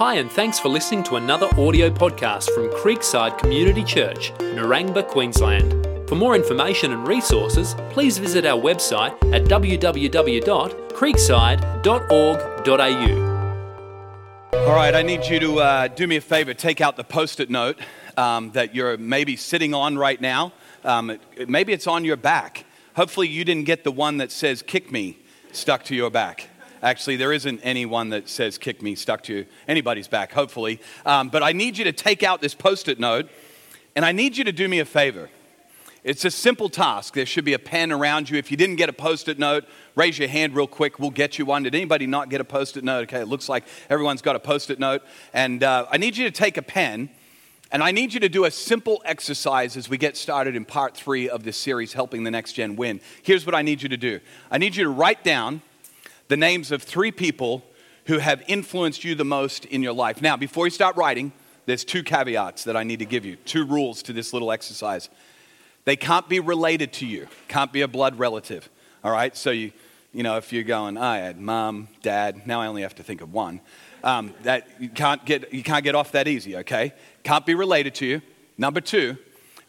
Hi, and thanks for listening to another audio podcast from Creekside Community Church, Narangba, Queensland. For more information and resources, please visit our website at www.creekside.org.au. All right, I need you to uh, do me a favor. Take out the post it note um, that you're maybe sitting on right now. Um, it- maybe it's on your back. Hopefully, you didn't get the one that says kick me stuck to your back. Actually, there isn't anyone that says kick me stuck to anybody's back, hopefully. Um, but I need you to take out this post it note and I need you to do me a favor. It's a simple task. There should be a pen around you. If you didn't get a post it note, raise your hand real quick. We'll get you one. Did anybody not get a post it note? Okay, it looks like everyone's got a post it note. And uh, I need you to take a pen and I need you to do a simple exercise as we get started in part three of this series, Helping the Next Gen Win. Here's what I need you to do I need you to write down the names of three people who have influenced you the most in your life. Now, before you start writing, there's two caveats that I need to give you, two rules to this little exercise. They can't be related to you, can't be a blood relative. All right? So you, you know, if you're going, I had mom, dad, now I only have to think of one. Um, that you can't get you can't get off that easy, okay? Can't be related to you. Number two,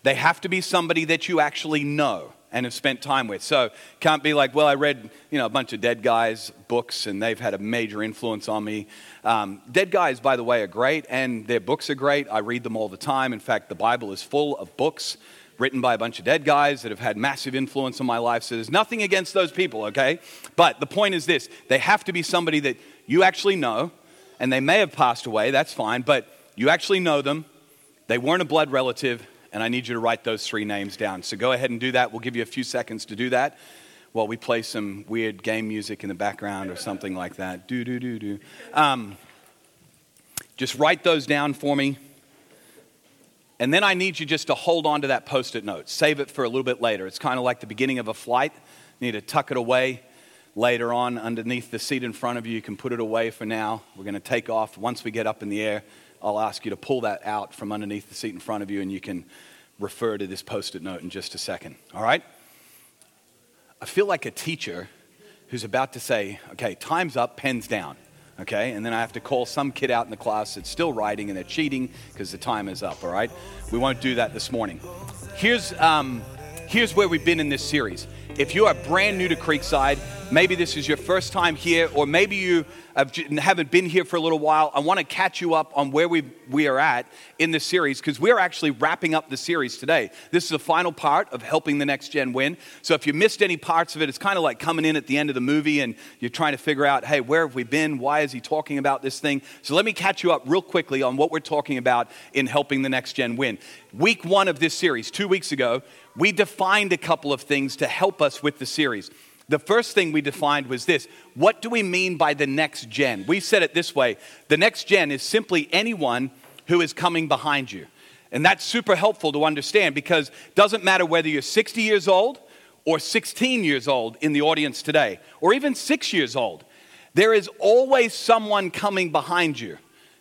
they have to be somebody that you actually know and have spent time with. So can't be like, well, I read you know a bunch of dead guys books and they've had a major influence on me. Um, dead guys, by the way, are great and their books are great. I read them all the time. In fact, the Bible is full of books written by a bunch of dead guys that have had massive influence on my life. So there's nothing against those people, okay? But the point is this they have to be somebody that you actually know, and they may have passed away, that's fine, but you actually know them. They weren't a blood relative, and I need you to write those three names down. So go ahead and do that. We'll give you a few seconds to do that while we play some weird game music in the background or something like that. Do, do, do, do. Um, just write those down for me. And then I need you just to hold on to that post it note. Save it for a little bit later. It's kind of like the beginning of a flight. You need to tuck it away later on underneath the seat in front of you. You can put it away for now. We're going to take off. Once we get up in the air, I'll ask you to pull that out from underneath the seat in front of you, and you can refer to this post it note in just a second. All right? I feel like a teacher who's about to say, okay, time's up, pen's down. Okay, and then I have to call some kid out in the class that's still writing and they're cheating because the time is up. All right, we won't do that this morning. Here's um, here's where we've been in this series. If you are brand new to Creekside, maybe this is your first time here, or maybe you have, haven't been here for a little while, I want to catch you up on where we, we are at in this series because we're actually wrapping up the series today. This is the final part of helping the next gen win. So if you missed any parts of it, it's kind of like coming in at the end of the movie and you're trying to figure out, hey, where have we been? Why is he talking about this thing? So let me catch you up real quickly on what we're talking about in helping the next gen win. Week one of this series, two weeks ago, we defined a couple of things to help us with the series. The first thing we defined was this what do we mean by the next gen? We said it this way the next gen is simply anyone who is coming behind you. And that's super helpful to understand because it doesn't matter whether you're 60 years old or 16 years old in the audience today, or even six years old. There is always someone coming behind you.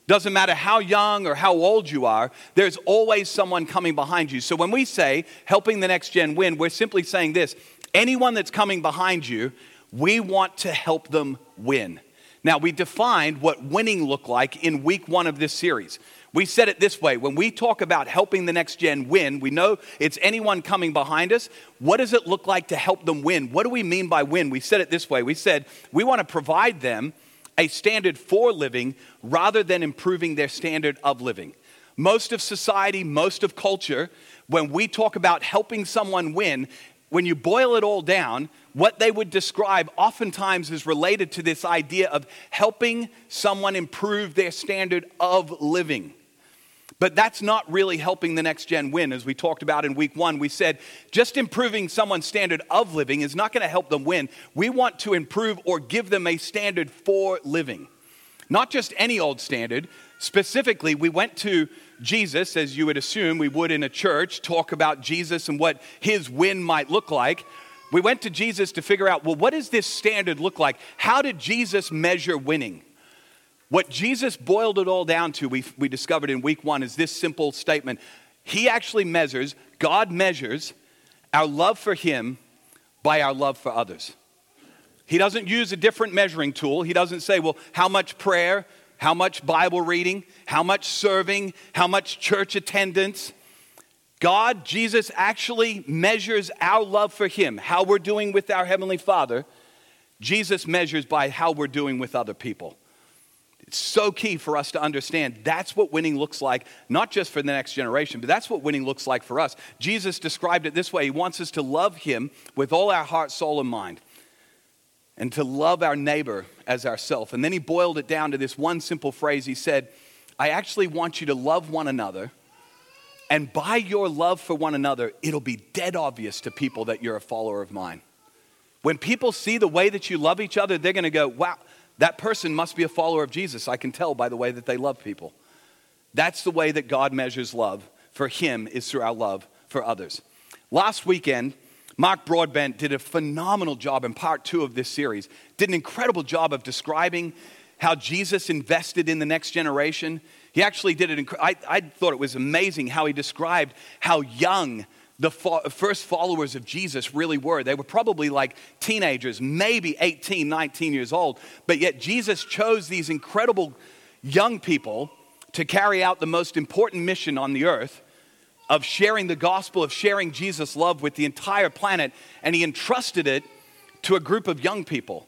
Doesn't matter how young or how old you are, there's always someone coming behind you. So when we say helping the next gen win, we're simply saying this anyone that's coming behind you, we want to help them win. Now, we defined what winning looked like in week one of this series. We said it this way when we talk about helping the next gen win, we know it's anyone coming behind us. What does it look like to help them win? What do we mean by win? We said it this way we said we want to provide them a standard for living rather than improving their standard of living. Most of society, most of culture, when we talk about helping someone win, when you boil it all down, what they would describe oftentimes is related to this idea of helping someone improve their standard of living. But that's not really helping the next gen win. As we talked about in week one, we said just improving someone's standard of living is not going to help them win. We want to improve or give them a standard for living. Not just any old standard. Specifically, we went to Jesus, as you would assume we would in a church, talk about Jesus and what his win might look like. We went to Jesus to figure out, well, what does this standard look like? How did Jesus measure winning? What Jesus boiled it all down to, we, we discovered in week one, is this simple statement. He actually measures, God measures our love for Him by our love for others. He doesn't use a different measuring tool. He doesn't say, well, how much prayer how much Bible reading, how much serving, how much church attendance. God, Jesus, actually measures our love for Him, how we're doing with our Heavenly Father. Jesus measures by how we're doing with other people. It's so key for us to understand that's what winning looks like, not just for the next generation, but that's what winning looks like for us. Jesus described it this way He wants us to love Him with all our heart, soul, and mind, and to love our neighbor as ourself. And then He boiled it down to this one simple phrase He said, I actually want you to love one another and by your love for one another, it'll be dead obvious to people that you're a follower of mine. When people see the way that you love each other, they're to go, wow, that person must be a follower of Jesus. I can tell by the way that they love people. That's the way that God measures love for Him, is through our love for others. Last weekend, Mark Broadbent did a phenomenal job in part two of this series, did an incredible job of describing how Jesus invested in the next generation. He actually did it. I, I thought it was amazing how he described how young the fo- first followers of Jesus really were. They were probably like teenagers, maybe 18, 19 years old. But yet Jesus chose these incredible young people to carry out the most important mission on the earth of sharing the gospel, of sharing Jesus' love with the entire planet. And he entrusted it to a group of young people.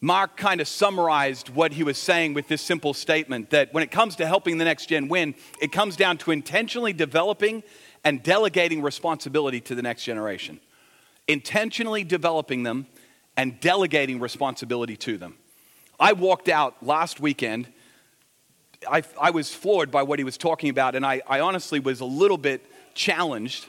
Mark kind of summarized what he was saying with this simple statement that when it comes to helping the next gen win, it comes down to intentionally developing and delegating responsibility to the next generation. Intentionally developing them and delegating responsibility to them. I walked out last weekend. I, I was floored by what he was talking about, and I, I honestly was a little bit challenged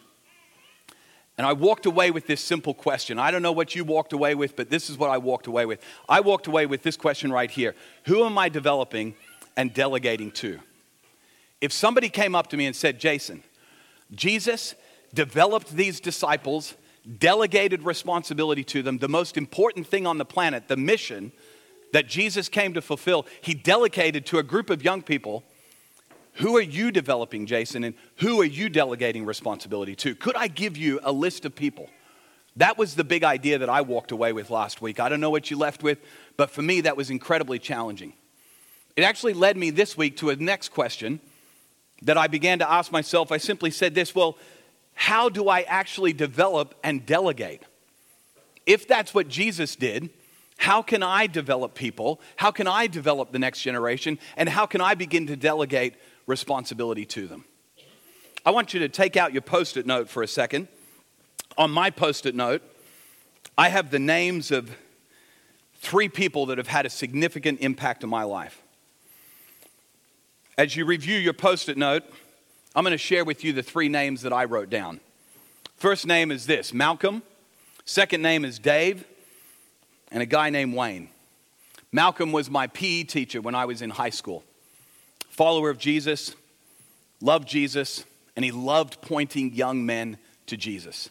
and I walked away with this simple question. I don't know what you walked away with, but this is what I walked away with. I walked away with this question right here Who am I developing and delegating to? If somebody came up to me and said, Jason, Jesus developed these disciples, delegated responsibility to them, the most important thing on the planet, the mission that Jesus came to fulfill, he delegated to a group of young people who are you developing, Jason, and who are you delegating responsibility to? Could I give you a list of people? That was the big idea that I walked away with last week. I don't know what you left with, but for me, that was incredibly challenging. It actually led me this week to a next question that I began to ask myself. I simply said this well, how do I actually develop and delegate? If that's what Jesus did, how can I develop people? How can I develop the next generation? And how can I begin to delegate responsibility to them. I want you to take out your post it note for a second. On my post it note, I have the names of three people that have had a significant impact on my life. As you review your post it note, I'm going to share with you the three names that I wrote down. First name is this Malcolm, second name is Dave, and a guy named Wayne. Malcolm was my PE teacher when I was in high school follower of Jesus, loved Jesus, and he loved pointing young men to Jesus.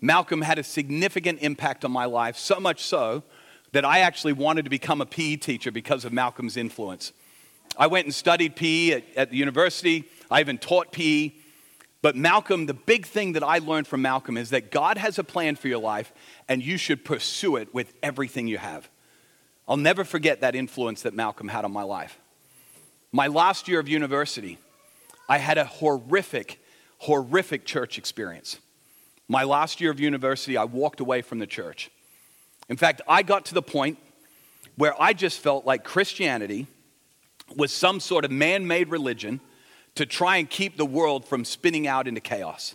Malcolm had a significant impact on my life, so much so that I actually wanted to become a PE teacher because of Malcolm's influence. I went and studied PE at, at the university, I even taught PE. But Malcolm, the big thing that I learned from Malcolm is that God has a plan for your life and you should pursue it with everything you have. I'll never forget that influence that Malcolm had on my life. My last year of university, I had a horrific, horrific church experience. My last year of university, I walked away from the church. In fact, I got to the point where I just felt like Christianity was some sort of man made religion to try and keep the world from spinning out into chaos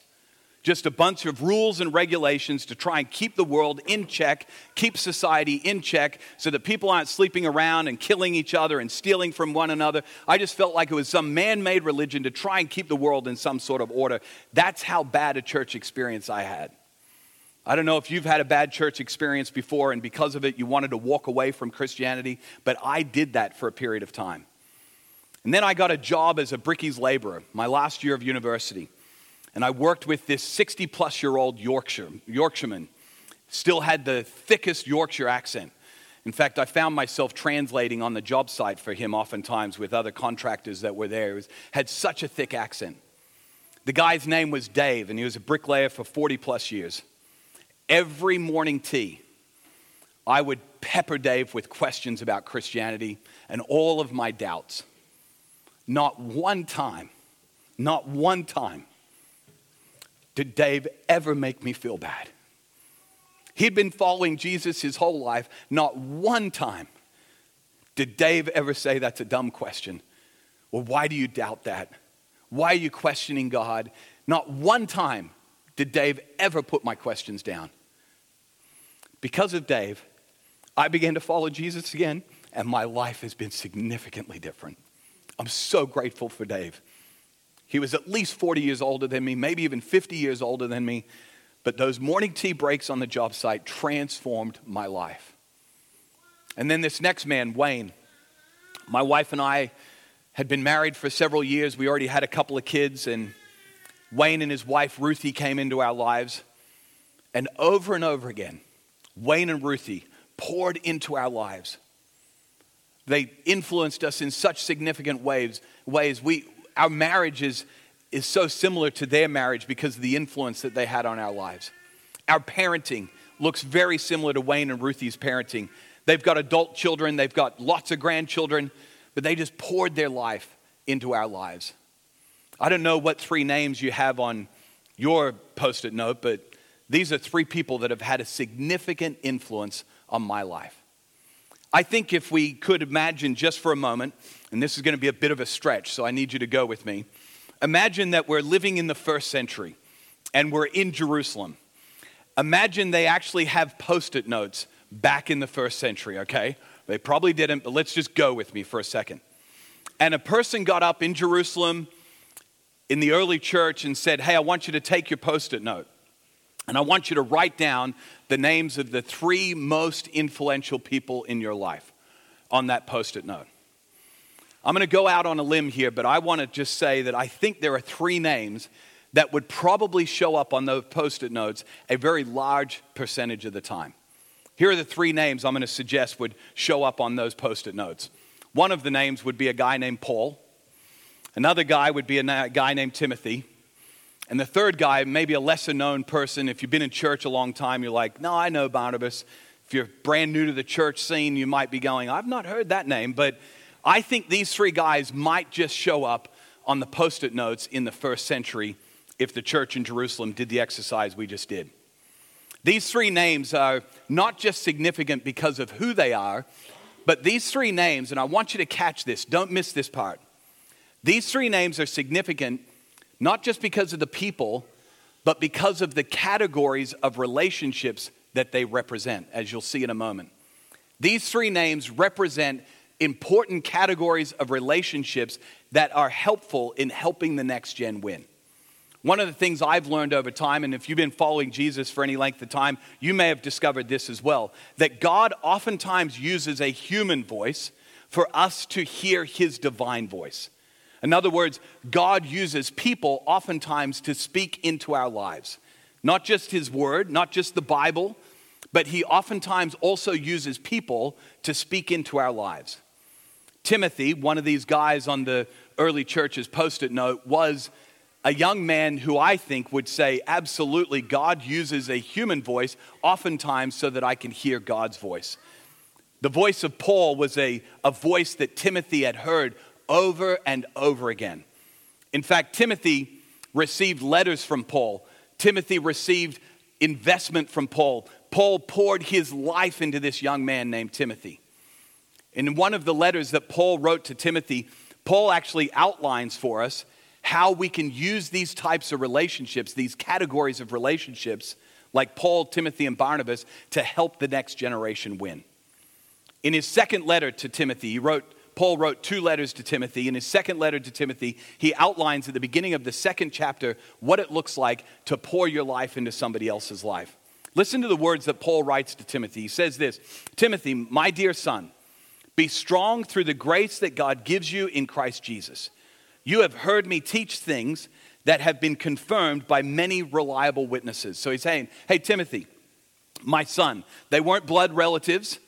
just a bunch of rules and regulations to try and keep the world in check, keep society in check, so that people aren't sleeping around and killing each other and stealing from one another. I just felt like it was some man made religion to try and keep the world in some sort of order. That's how bad a church experience I had. I don't know if you've had a bad church experience before and because of it you wanted to walk away from Christianity, but I did that for a period of time. And then I got a job as a brickies laborer my last year of university. And I worked with this 60 plus year old Yorkshire, Yorkshireman, still had the thickest Yorkshire accent. In fact, I found myself translating on the job site for him oftentimes with other contractors that were there. He had such a thick accent. The guy's name was Dave, and he was a bricklayer for 40 plus years. Every morning tea, I would pepper Dave with questions about Christianity and all of my doubts. Not one time, not one time did Dave ever make me feel bad. He'd been following Jesus his whole life. Not one time did Dave ever say that's a dumb question. Well, why do you doubt that? Why are you questioning God? Not one time did Dave ever put my questions down. Because of Dave, I began to follow Jesus again, and my life has been significantly different. I'm so grateful for Dave. He was at least 40 years older than me, maybe even 50 years older than me, but those morning tea breaks on the job site transformed my life. And then this next man, Wayne, my wife and I had been married for several years. We already had a couple of kids, and Wayne and his wife, Ruthie, came into our lives. And over and over again, Wayne and Ruthie poured into our lives. They influenced us in such significant ways. ways. We, our marriage is, is so similar to their marriage because of the influence that they had on our lives. Our parenting looks very similar to Wayne and Ruthie's parenting. They've got adult children, they've got lots of grandchildren, but they just poured their life into our lives. I don't know what three names you have on your post it note, but these are three people that have had a significant influence on my life. I think if we could imagine just for a moment, and this is going to be a bit of a stretch, so I need you to go with me. Imagine that we're living in the first century and we're in Jerusalem. Imagine they actually have post it notes back in the first century, okay? They probably didn't, but let's just go with me for a second. And a person got up in Jerusalem in the early church and said, Hey, I want you to take your post it note. And I want you to write down the names of the three most influential people in your life on that post it note. I'm going to go out on a limb here, but I want to just say that I think there are three names that would probably show up on those post it notes a very large percentage of the time. Here are the three names I'm going to suggest would show up on those post it notes. One of the names would be a guy named Paul, another guy would be a guy named Timothy. And the third guy, maybe a lesser known person, if you've been in church a long time, you're like, no, I know Barnabas. If you're brand new to the church scene, you might be going, I've not heard that name. But I think these three guys might just show up on the post it notes in the first century if the church in Jerusalem did the exercise we just did. These three names are not just significant because of who they are, but these three names, and I want you to catch this, don't miss this part. These three names are significant not just because of the people, but because of the categories of relationships that they represent, as you'll see in a moment. These three names represent important categories of relationships that are helpful in helping the next gen win. One of the things I've learned over time, and if you've been following Jesus for any length of time, you may have discovered this as well that God oftentimes uses a human voice for us to hear his divine voice. In other words, God uses people oftentimes to speak into our lives. Not just His Word, not just the Bible, but He oftentimes also uses people to speak into our lives. Timothy, one of these guys on the early church's post it note, was a young man who I think would say, absolutely, God uses a human voice oftentimes so that I can hear God's voice. The voice of Paul was a, a voice that Timothy had heard over and over again. In fact, Timothy received letters from Paul. Timothy received investment from Paul. Paul poured his life into this young man named Timothy. In one of the letters that Paul wrote to Timothy, Paul actually outlines for us how we can use these types of relationships, these categories of relationships, like Paul, Timothy, and Barnabas, to help the next generation win. In his second letter to Timothy, he wrote Paul wrote two letters to Timothy. In his second letter to Timothy, he outlines at the beginning of the second chapter what it looks like to pour your life into somebody else's life. Listen to the words that Paul writes to Timothy. He says this Timothy, my dear son, be strong through the grace that God gives you in Christ Jesus. You have heard me teach things that have been confirmed by many reliable witnesses. So he's saying, Hey, Timothy, my son, they weren't blood relatives.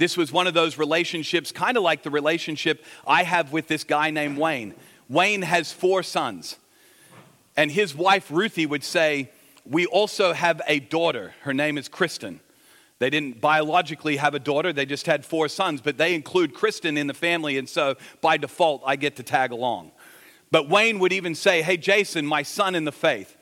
This was one of those relationships, kind of like the relationship I have with this guy named Wayne. Wayne has four sons. And his wife, Ruthie, would say, We also have a daughter. Her name is Kristen. They didn't biologically have a daughter, they just had four sons, but they include Kristen in the family, and so by default, I get to tag along. But Wayne would even say, Hey, Jason, my son in the faith,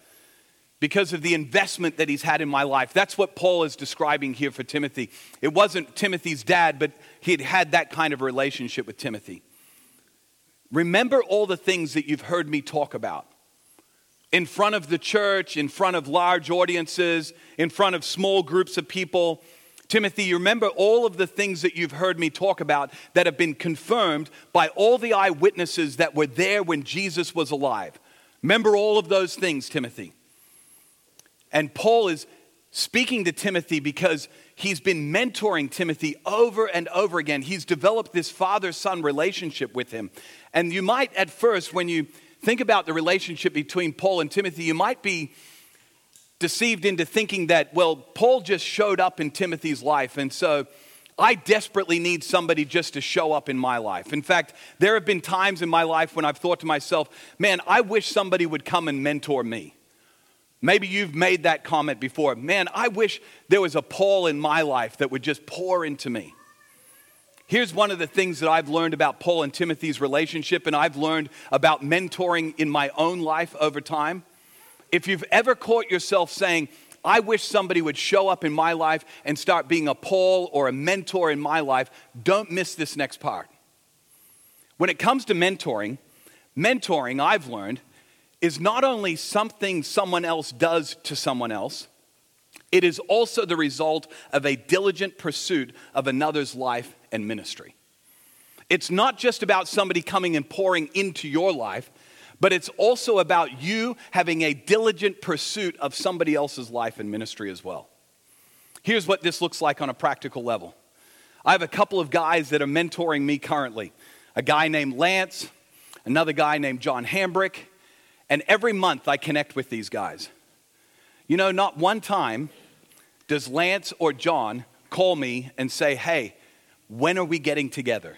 because of the investment that he's had in my life. That's what Paul is describing here for Timothy. It wasn't Timothy's dad, but he had had that kind of relationship with Timothy. Remember all the things that you've heard me talk about in front of the church, in front of large audiences, in front of small groups of people. Timothy, you remember all of the things that you've heard me talk about that have been confirmed by all the eyewitnesses that were there when Jesus was alive. Remember all of those things, Timothy. And Paul is speaking to Timothy because he's been mentoring Timothy over and over again. He's developed this father son relationship with him. And you might, at first, when you think about the relationship between Paul and Timothy, you might be deceived into thinking that, well, Paul just showed up in Timothy's life, and so I desperately need somebody just to show up in my life. In fact, there have been times in my life when I've thought to myself, man, I wish somebody would come and mentor me. Maybe you've made that comment before. Man, I wish there was a Paul in my life that would just pour into me. Here's one of the things that I've learned about Paul and Timothy's relationship, and I've learned about mentoring in my own life over time. If you've ever caught yourself saying, I wish somebody would show up in my life and start being a Paul or a mentor in my life, don't miss this next part. When it comes to mentoring, mentoring, I've learned, is not only something someone else does to someone else, it is also the result of a diligent pursuit of another's life and ministry. It's not just about somebody coming and pouring into your life, but it's also about you having a diligent pursuit of somebody else's life and ministry as well. Here's what this looks like on a practical level I have a couple of guys that are mentoring me currently a guy named Lance, another guy named John Hambrick, and every month I connect with these guys. You know, not one time does Lance or John call me and say, Hey, when are we getting together?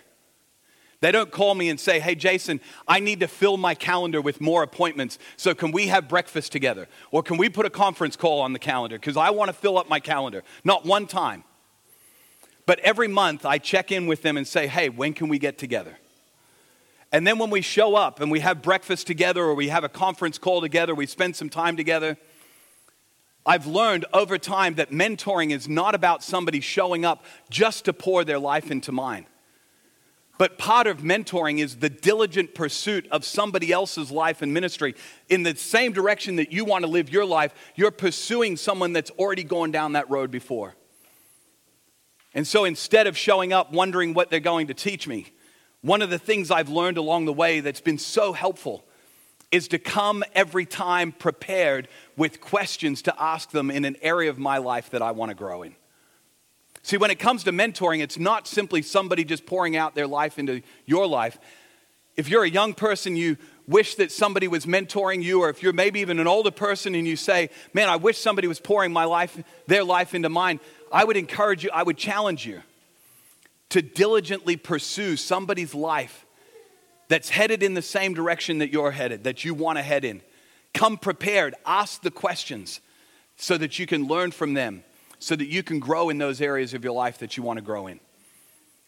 They don't call me and say, Hey, Jason, I need to fill my calendar with more appointments. So, can we have breakfast together? Or can we put a conference call on the calendar? Because I want to fill up my calendar. Not one time. But every month, I check in with them and say, Hey, when can we get together? And then when we show up and we have breakfast together or we have a conference call together, we spend some time together. I've learned over time that mentoring is not about somebody showing up just to pour their life into mine. But part of mentoring is the diligent pursuit of somebody else's life and ministry. In the same direction that you want to live your life, you're pursuing someone that's already gone down that road before. And so instead of showing up wondering what they're going to teach me, one of the things I've learned along the way that's been so helpful is to come every time prepared with questions to ask them in an area of my life that I want to grow in. See, when it comes to mentoring, it's not simply somebody just pouring out their life into your life. If you're a young person, you wish that somebody was mentoring you, or if you're maybe even an older person and you say, Man, I wish somebody was pouring my life, their life into mine, I would encourage you, I would challenge you to diligently pursue somebody's life that's headed in the same direction that you're headed, that you want to head in. Come prepared, ask the questions so that you can learn from them, so that you can grow in those areas of your life that you want to grow in.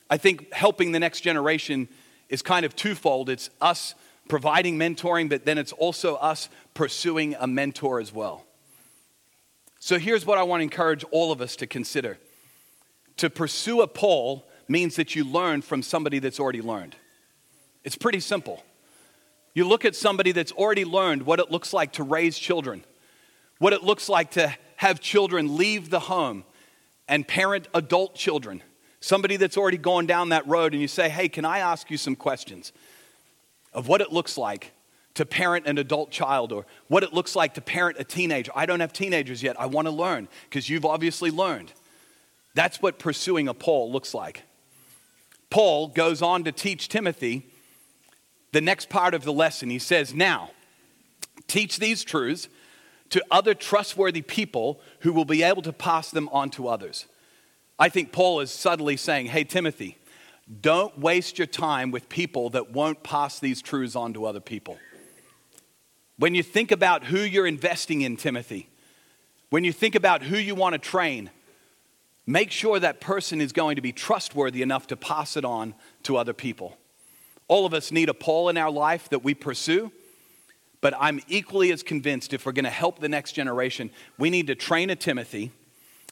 I think helping the next generation is kind of twofold. It's us providing mentoring, but then it's also us pursuing a mentor as well. So here's what I want to encourage all of us to consider to pursue a Paul means that you learn from somebody that's already learned. It's pretty simple. You look at somebody that's already learned what it looks like to raise children, what it looks like to have children leave the home and parent adult children. Somebody that's already gone down that road, and you say, Hey, can I ask you some questions of what it looks like to parent an adult child or what it looks like to parent a teenager? I don't have teenagers yet. I want to learn because you've obviously learned. That's what pursuing a Paul looks like. Paul goes on to teach Timothy the next part of the lesson. He says, Now, teach these truths to other trustworthy people who will be able to pass them on to others. I think Paul is subtly saying, Hey, Timothy, don't waste your time with people that won't pass these truths on to other people. When you think about who you're investing in, Timothy, when you think about who you want to train, make sure that person is going to be trustworthy enough to pass it on to other people. All of us need a Paul in our life that we pursue, but I'm equally as convinced if we're going to help the next generation, we need to train a Timothy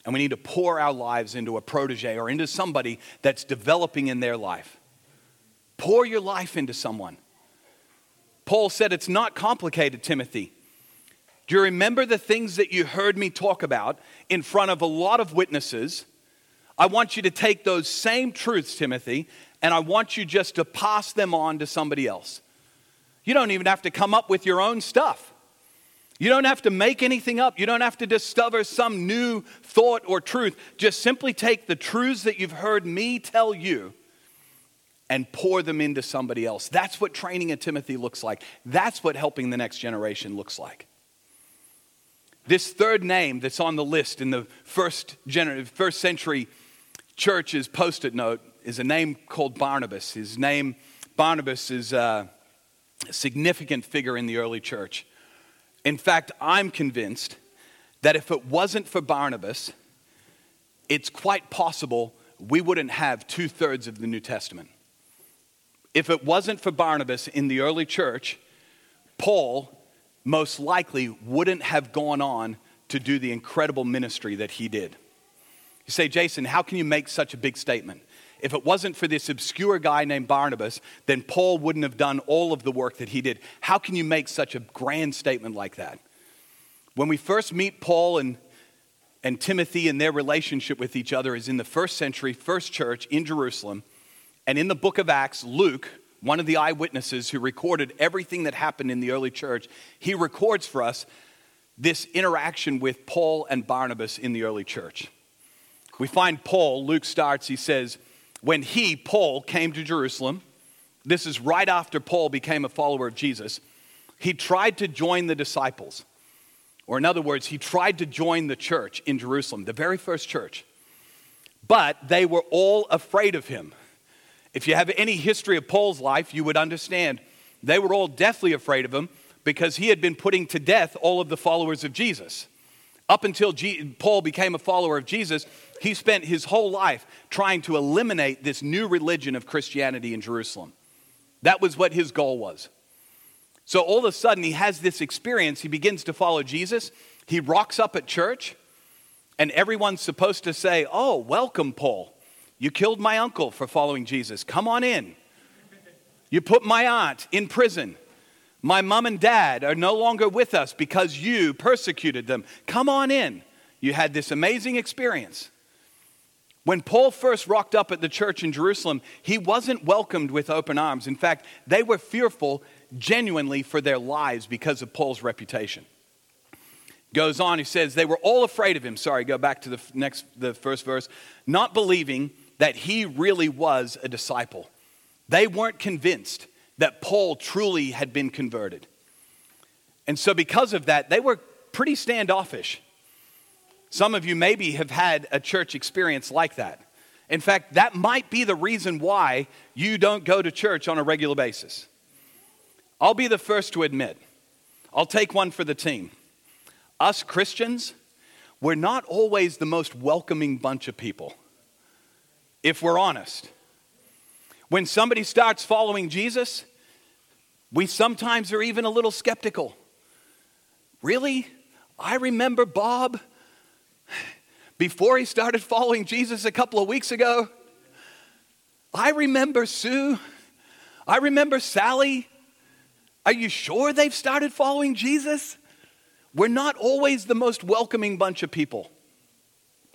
and we need to pour our lives into a protege or into somebody that's developing in their life. Pour your life into someone. Paul said, It's not complicated, Timothy. Do you remember the things that you heard me talk about in front of a lot of witnesses? I want you to take those same truths, Timothy, and I want you just to pass them on to somebody else. You don't even have to come up with your own stuff. You don't have to make anything up. You don't have to discover some new thought or truth. Just simply take the truths that you've heard me tell you and pour them into somebody else. That's what training a Timothy looks like. That's what helping the next generation looks like. This third name that's on the list in the first, gener- first century church's post it note is a name called Barnabas. His name, Barnabas, is a significant figure in the early church. In fact, I'm convinced that if it wasn't for Barnabas, it's quite possible we wouldn't have two thirds of the New Testament. If it wasn't for Barnabas in the early church, Paul most likely wouldn't have gone on to do the incredible ministry that he did. You say, Jason, how can you make such a big statement? If it wasn't for this obscure guy named Barnabas, then Paul wouldn't have done all of the work that he did. How can you make such a grand statement like that? When we first meet Paul and, and Timothy and their relationship with each other is in the first century, first church in Jerusalem. And in the book of Acts, Luke, one of the eyewitnesses who recorded everything that happened in the early church, he records for us this interaction with Paul and Barnabas in the early church. We find Paul, Luke starts, he says, when he, Paul, came to Jerusalem, this is right after Paul became a follower of Jesus, he tried to join the disciples. Or, in other words, he tried to join the church in Jerusalem, the very first church. But they were all afraid of him. If you have any history of Paul's life, you would understand they were all deathly afraid of him because he had been putting to death all of the followers of Jesus. Up until G- Paul became a follower of Jesus, he spent his whole life trying to eliminate this new religion of Christianity in Jerusalem. That was what his goal was. So all of a sudden, he has this experience. He begins to follow Jesus. He rocks up at church, and everyone's supposed to say, Oh, welcome, Paul. You killed my uncle for following Jesus. Come on in. You put my aunt in prison. My mom and dad are no longer with us because you persecuted them. Come on in. You had this amazing experience. When Paul first rocked up at the church in Jerusalem, he wasn't welcomed with open arms. In fact, they were fearful genuinely for their lives because of Paul's reputation. Goes on, he says, they were all afraid of him. Sorry, go back to the next, the first verse. Not believing that he really was a disciple. They weren't convinced that Paul truly had been converted. And so, because of that, they were pretty standoffish. Some of you maybe have had a church experience like that. In fact, that might be the reason why you don't go to church on a regular basis. I'll be the first to admit, I'll take one for the team. Us Christians, we're not always the most welcoming bunch of people, if we're honest. When somebody starts following Jesus, we sometimes are even a little skeptical. Really? I remember Bob before he started following Jesus a couple of weeks ago. I remember Sue. I remember Sally. Are you sure they've started following Jesus? We're not always the most welcoming bunch of people.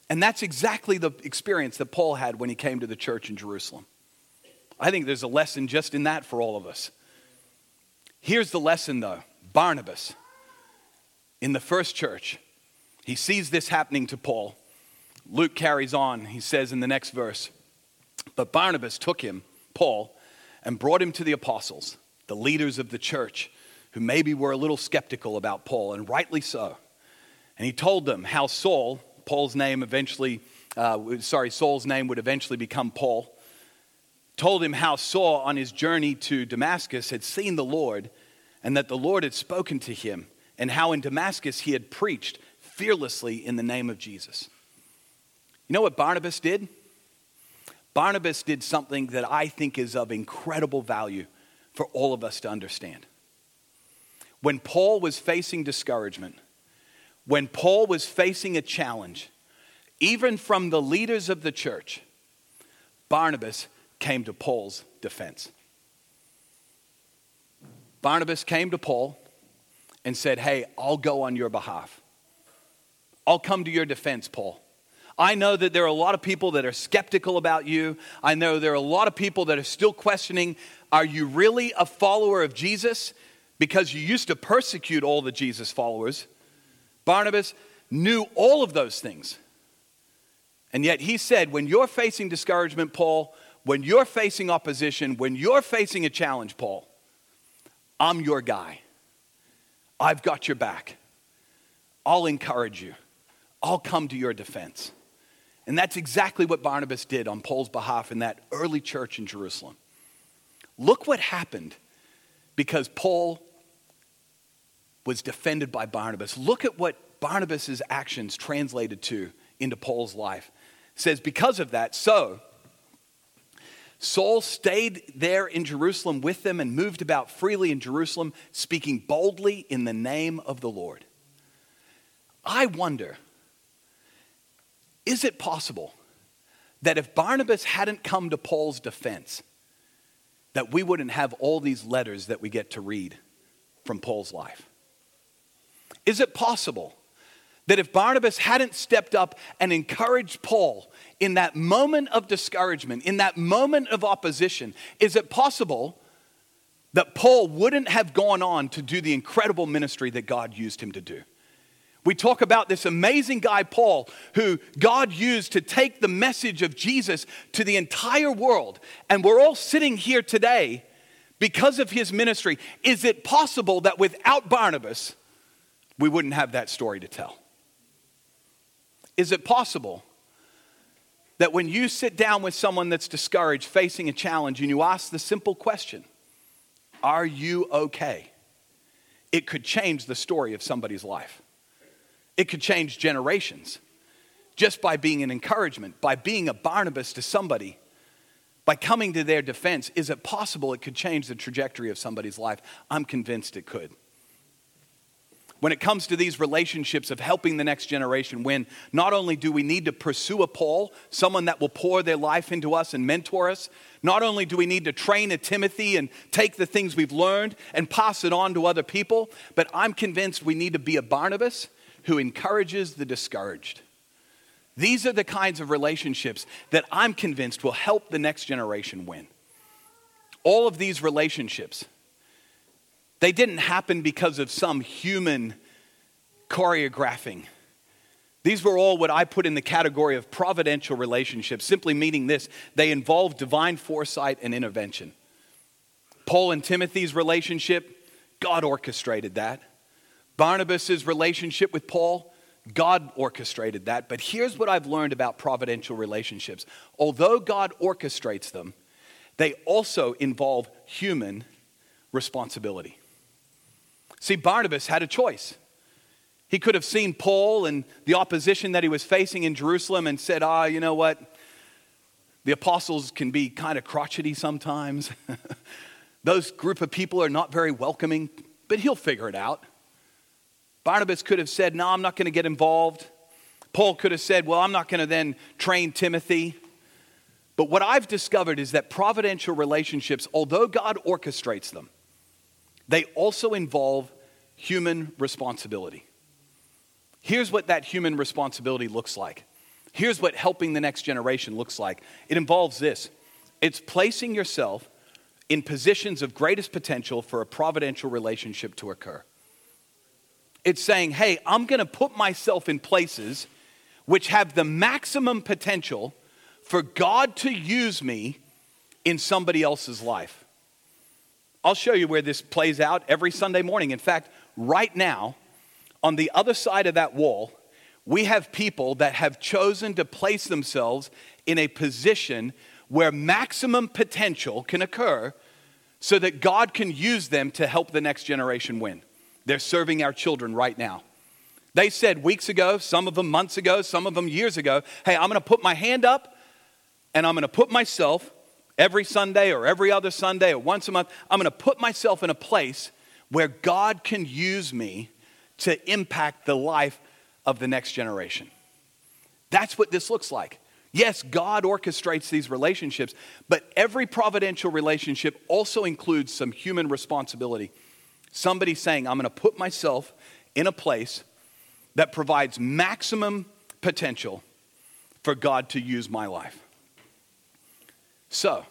And that's exactly the experience that Paul had when he came to the church in Jerusalem. I think there's a lesson just in that for all of us. Here's the lesson though Barnabas, in the first church, he sees this happening to Paul. Luke carries on. He says in the next verse, But Barnabas took him, Paul, and brought him to the apostles, the leaders of the church, who maybe were a little skeptical about Paul, and rightly so. And he told them how Saul, Paul's name eventually, uh, sorry, Saul's name would eventually become Paul told him how Saul, on his journey to Damascus, had seen the Lord and that the Lord had spoken to him, and how in Damascus he had preached fearlessly in the name of Jesus. You know what Barnabas did? Barnabas did something that I think is of incredible value for all of us to understand. When Paul was facing discouragement, when Paul was facing a challenge, even from the leaders of the church, Barnabas came to Paul's defense. Barnabas came to Paul and said, Hey, I'll go on your behalf. I'll come to your defense, Paul. I know that there are a lot of people that are skeptical about you. I know there are a lot of people that are still questioning are you really a follower of Jesus? Because you used to persecute all the Jesus followers. Barnabas knew all of those things. And yet he said, when you're facing discouragement, Paul, when you're facing opposition, when you're facing a challenge, Paul, I'm your guy. I've got your back. I'll encourage you. I'll come to your defense. And that's exactly what Barnabas did on Paul's behalf in that early church in Jerusalem. Look what happened because Paul was defended by Barnabas. Look at what Barnabas' actions translated to into Paul's life. It says, because of that, so Saul stayed there in Jerusalem with them and moved about freely in Jerusalem, speaking boldly in the name of the Lord. I wonder is it possible that if Barnabas hadn't come to Paul's defense, that we wouldn't have all these letters that we get to read from Paul's life? Is it possible that if Barnabas hadn't stepped up and encouraged Paul in that moment of discouragement, in that moment of opposition, is it possible that Paul wouldn't have gone on to do the incredible ministry that God used him to do? We talk about this amazing guy, Paul, who God used to take the message of Jesus to the entire world. And we're all sitting here today because of his ministry. Is it possible that without Barnabas, we wouldn't have that story to tell? Is it possible that when you sit down with someone that's discouraged, facing a challenge, and you ask the simple question, Are you okay? It could change the story of somebody's life. It could change generations just by being an encouragement, by being a Barnabas to somebody, by coming to their defense. Is it possible it could change the trajectory of somebody's life? I'm convinced it could. When it comes to these relationships of helping the next generation win, not only do we need to pursue a Paul, someone that will pour their life into us and mentor us, not only do we need to train a Timothy and take the things we've learned and pass it on to other people, but I'm convinced we need to be a Barnabas who encourages the discouraged. These are the kinds of relationships that I'm convinced will help the next generation win. All of these relationships, they didn't happen because of some human choreographing. These were all what I put in the category of providential relationships, simply meaning this they involve divine foresight and intervention. Paul and Timothy's relationship, God orchestrated that. Barnabas' relationship with Paul, God orchestrated that. But here's what I've learned about providential relationships although God orchestrates them, they also involve human responsibility. See, Barnabas had a choice. He could have seen Paul and the opposition that he was facing in Jerusalem and said, Ah, you know what? The apostles can be kind of crotchety sometimes. Those group of people are not very welcoming, but he'll figure it out. Barnabas could have said, No, I'm not going to get involved. Paul could have said, Well, I'm not going to then train Timothy. But what I've discovered is that providential relationships, although God orchestrates them, they also involve human responsibility. Here's what that human responsibility looks like. Here's what helping the next generation looks like. It involves this it's placing yourself in positions of greatest potential for a providential relationship to occur. It's saying, hey, I'm going to put myself in places which have the maximum potential for God to use me in somebody else's life. I'll show you where this plays out every Sunday morning. In fact, right now, on the other side of that wall, we have people that have chosen to place themselves in a position where maximum potential can occur so that God can use them to help the next generation win. They're serving our children right now. They said weeks ago, some of them months ago, some of them years ago, hey, I'm to put my hand up and I'm to put myself every Sunday or every other Sunday or once a month, I'm going to put myself in a place where God can use me to impact the life of the next generation. That's what this looks like. Yes, God orchestrates these relationships, but every providential relationship also includes some human responsibility. Somebody saying, I'm going to put myself in a place that provides maximum potential for God to use my life. So,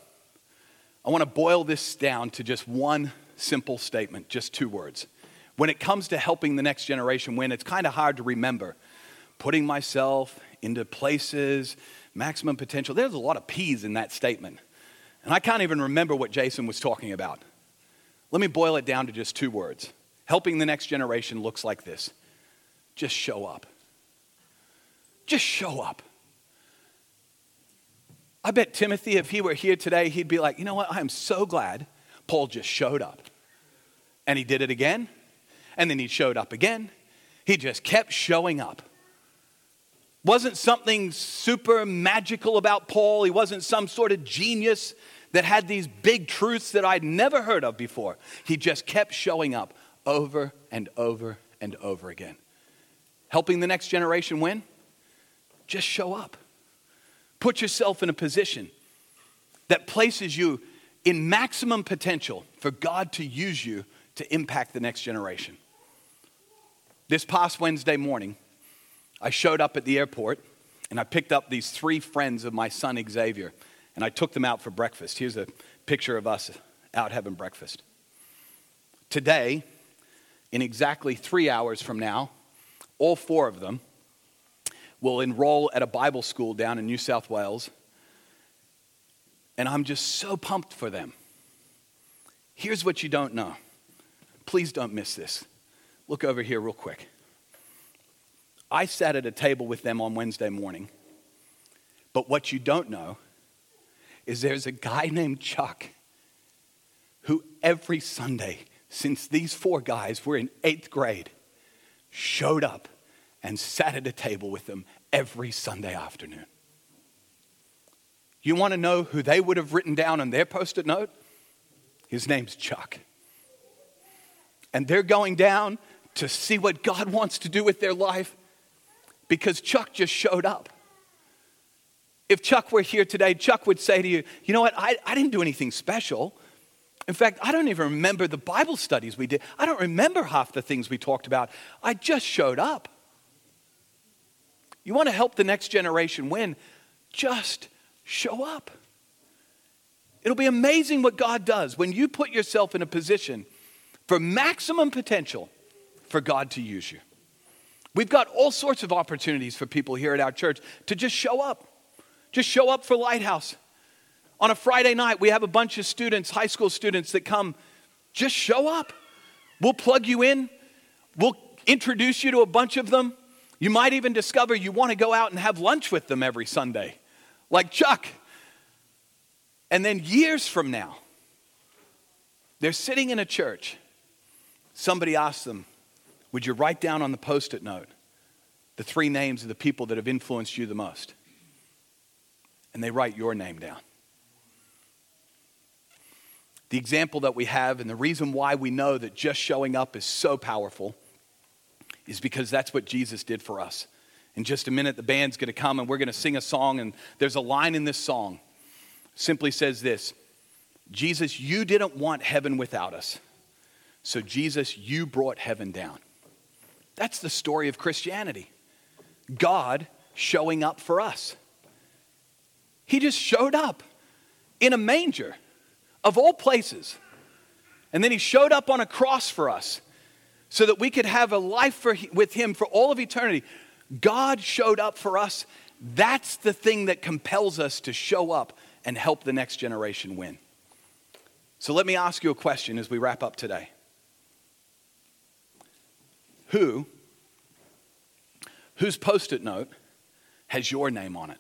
I want to boil this down to just one simple statement, just two words. When it comes to helping the next generation win, it's kind of hard to remember. Putting myself into places, maximum potential. There's a lot of P's in that statement. And I can't even remember what Jason was talking about. Let me boil it down to just two words. Helping the next generation looks like this just show up. Just show up. I bet Timothy, if he were here today, he'd be like, you know what? I am so glad Paul just showed up. And he did it again, and then he showed up again. He just kept showing up. Wasn't something super magical about Paul. He wasn't some sort of genius that had these big truths that I'd never heard of before. He just kept showing up over and over and over again. Helping the next generation win? Just show up. Put yourself in a position that places you in maximum potential for God to use you to impact the next generation. This past Wednesday morning, I showed up at the airport and I picked up these three friends of my son Xavier and I took them out for breakfast. Here's a picture of us out having breakfast. Today, in exactly three hours from now, all four of them will enroll at a Bible school down in New South Wales. And I'm just so pumped for them. Here's what you don't know. Please don't miss this. Look over here, real quick. I sat at a table with them on Wednesday morning. But what you don't know is there's a guy named Chuck who every Sunday, since these four guys were in eighth grade, showed up and sat at a table with them every Sunday afternoon. You want to know who they would have written down on their post it note? His name's Chuck. And they're going down to see what God wants to do with their life because Chuck just showed up. If Chuck were here today, Chuck would say to you, You know what? I, I didn't do anything special. In fact, I don't even remember the Bible studies we did. I don't remember half the things we talked about. I just showed up. You want to help the next generation win? Just show up. It'll be amazing what God does when you put yourself in a position for maximum potential for God to use you. We've got all sorts of opportunities for people here at our church to just show up. Just show up for Lighthouse. On a Friday night, we have a bunch of students, high school students, that come. Just show up. We'll plug you in. We'll introduce you to a bunch of them. You might even discover you want to go out and have lunch with them every Sunday, like Chuck. And then years from now, they're sitting in a church. Somebody asks them, Would you write down on the post it note the three names of the people that have influenced you the most? And they write your name down. The example that we have, and the reason why we know that just showing up is so powerful, is because that's what Jesus did for us. In just a minute, the band's going to come and we're going to sing a song. And there's a line in this song simply says this Jesus, you didn't want heaven without us. So, Jesus, you brought heaven down. That's the story of Christianity. God showing up for us. He just showed up in a manger of all places. And then he showed up on a cross for us so that we could have a life for, with him for all of eternity. God showed up for us. That's the thing that compels us to show up and help the next generation win. So let me ask you a question as we wrap up today. Who, whose post it note has your name on it?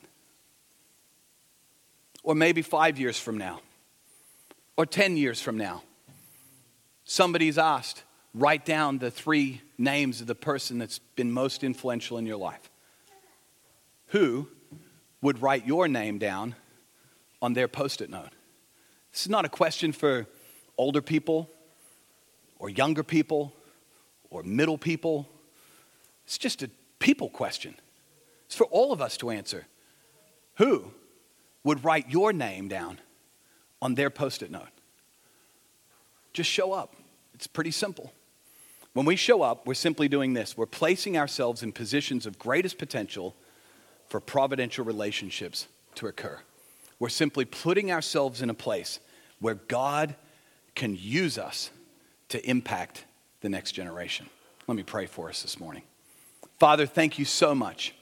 Or maybe five years from now, or 10 years from now, somebody's asked, write down the three names of the person that's been most influential in your life. Who would write your name down on their post it note? This is not a question for older people or younger people or middle people. It's just a people question. It's for all of us to answer. Who would write your name down on their post it note? Just show up. It's pretty simple. When we show up, we're simply doing this we're placing ourselves in positions of greatest potential for providential relationships to occur. We're simply putting ourselves in a place where God can use us to impact the next generation. Let me pray for us this morning. Father, thank you so much.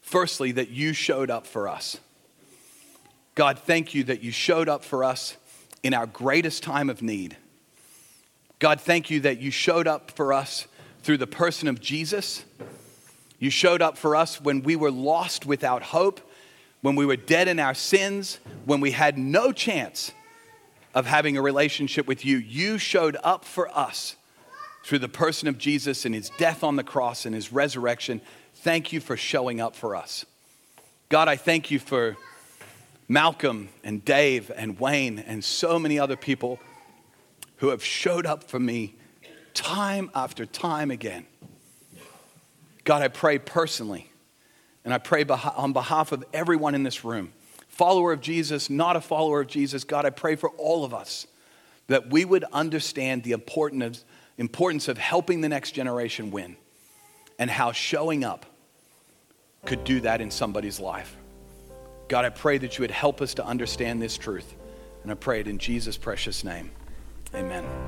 Firstly, that you showed up for us. God, thank you that you showed up for us in our greatest time of need. God, thank you that you showed up for us through the person of Jesus. You showed up for us when we were lost without hope, when we were dead in our sins, when we had no chance of having a relationship with you. You showed up for us through the person of Jesus and his death on the cross and his resurrection. Thank you for showing up for us. God, I thank you for Malcolm and Dave and Wayne and so many other people who have showed up for me time after time again. God, I pray personally, and I pray on behalf of everyone in this room, follower of Jesus, not a follower of Jesus, God, I pray for all of us that we would understand the importance of helping the next generation win and how showing up could do that in somebody's life. God, I pray that you would help us to understand this truth. And I pray it in Jesus' precious name. Amen.